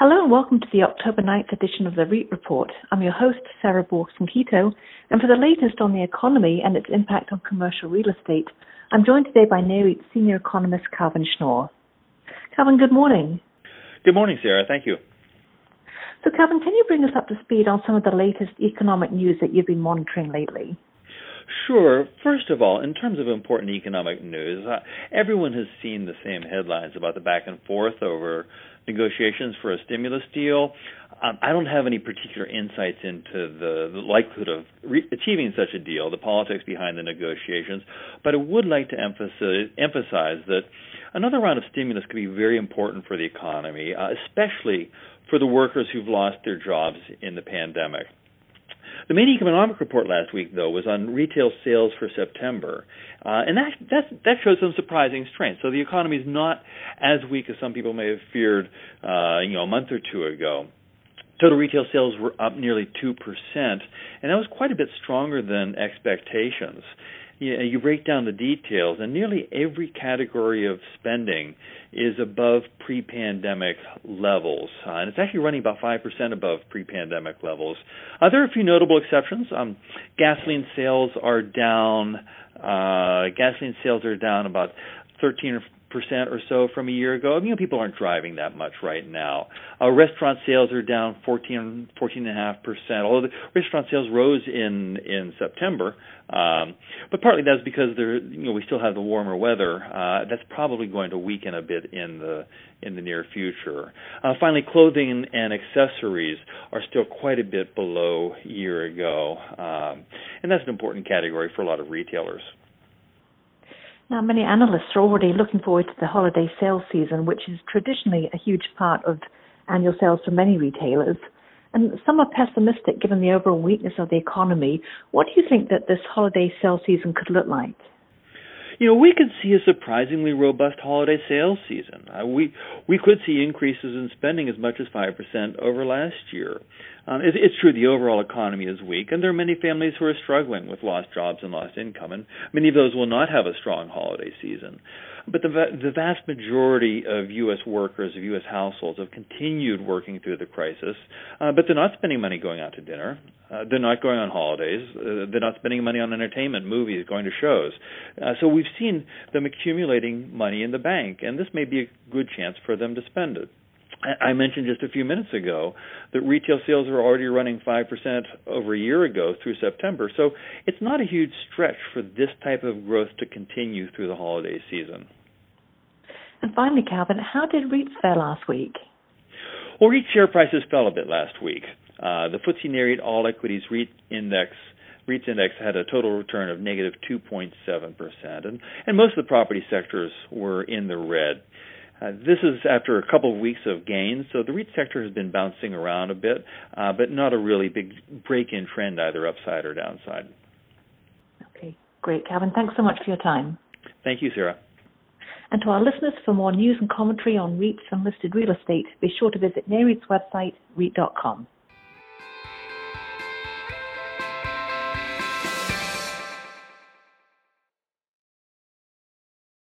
Hello and welcome to the October 9th edition of the REIT Report. I'm your host, Sarah Borchersen-Keto, and for the latest on the economy and its impact on commercial real estate, I'm joined today by NAREIT senior economist Calvin Schnure. Calvin, good morning. Good morning, Sarah. Thank you. So, Calvin, can you bring us up to speed on some of the latest economic news that you've been monitoring lately? Sure. First of all, in terms of important economic news, uh, everyone has seen the same headlines about the back and forth over negotiations for a stimulus deal. Um, I don't have any particular insights into the, the likelihood of re- achieving such a deal, the politics behind the negotiations, but I would like to emphasize, emphasize that another round of stimulus could be very important for the economy, uh, especially for the workers who've lost their jobs in the pandemic. The main economic report last week, though, was on retail sales for September, uh, and that that that shows some surprising strength. So the economy is not as weak as some people may have feared, uh, you know, a month or two ago. Total retail sales were up nearly 2%, and that was quite a bit stronger than expectations you, you break down the details, and nearly every category of spending is above pre-pandemic levels, uh, and it's actually running about five percent above pre-pandemic levels. Uh, there are a few notable exceptions. Um, gasoline sales are down. Uh, gasoline sales are down about 13 percent or so from a year ago. You know, people aren't driving that much right now. Uh, restaurant sales are down 14, 14 and a half percent. Although the restaurant sales rose in in September, um, but partly that's because there, you know, we still have the warmer weather. Uh, that's probably going to weaken a bit in the in the near future. Uh, finally, clothing and accessories are still quite a bit below year ago, um, and that's an important category for a lot of retailers. Now, many analysts are already looking forward to the holiday sales season, which is traditionally a huge part of annual sales for many retailers. And some are pessimistic given the overall weakness of the economy. What do you think that this holiday sales season could look like? You know, we could see a surprisingly robust holiday sales season. Uh, we we could see increases in spending as much as five percent over last year. Um, it, it's true the overall economy is weak, and there are many families who are struggling with lost jobs and lost income, and many of those will not have a strong holiday season. But the the vast majority of U.S. workers, of U.S. households, have continued working through the crisis, uh, but they're not spending money going out to dinner. Uh, they're not going on holidays. Uh, they're not spending money on entertainment, movies, going to shows. Uh, so we've seen them accumulating money in the bank, and this may be a good chance for them to spend it. I mentioned just a few minutes ago that retail sales are already running 5% over a year ago through September. So it's not a huge stretch for this type of growth to continue through the holiday season. And finally, Calvin, how did REITs fare last week? Well, REIT share prices fell a bit last week. Uh, the FTSE Nareit All Equities REIT Index REITs index had a total return of negative 2.7%, and, and most of the property sectors were in the red. Uh, this is after a couple of weeks of gains, so the REIT sector has been bouncing around a bit, uh, but not a really big break in trend either upside or downside. Okay, great, Calvin. Thanks so much for your time. Thank you, Sarah. And to our listeners, for more news and commentary on REITs and listed real estate, be sure to visit NAREIT's website, REIT.com.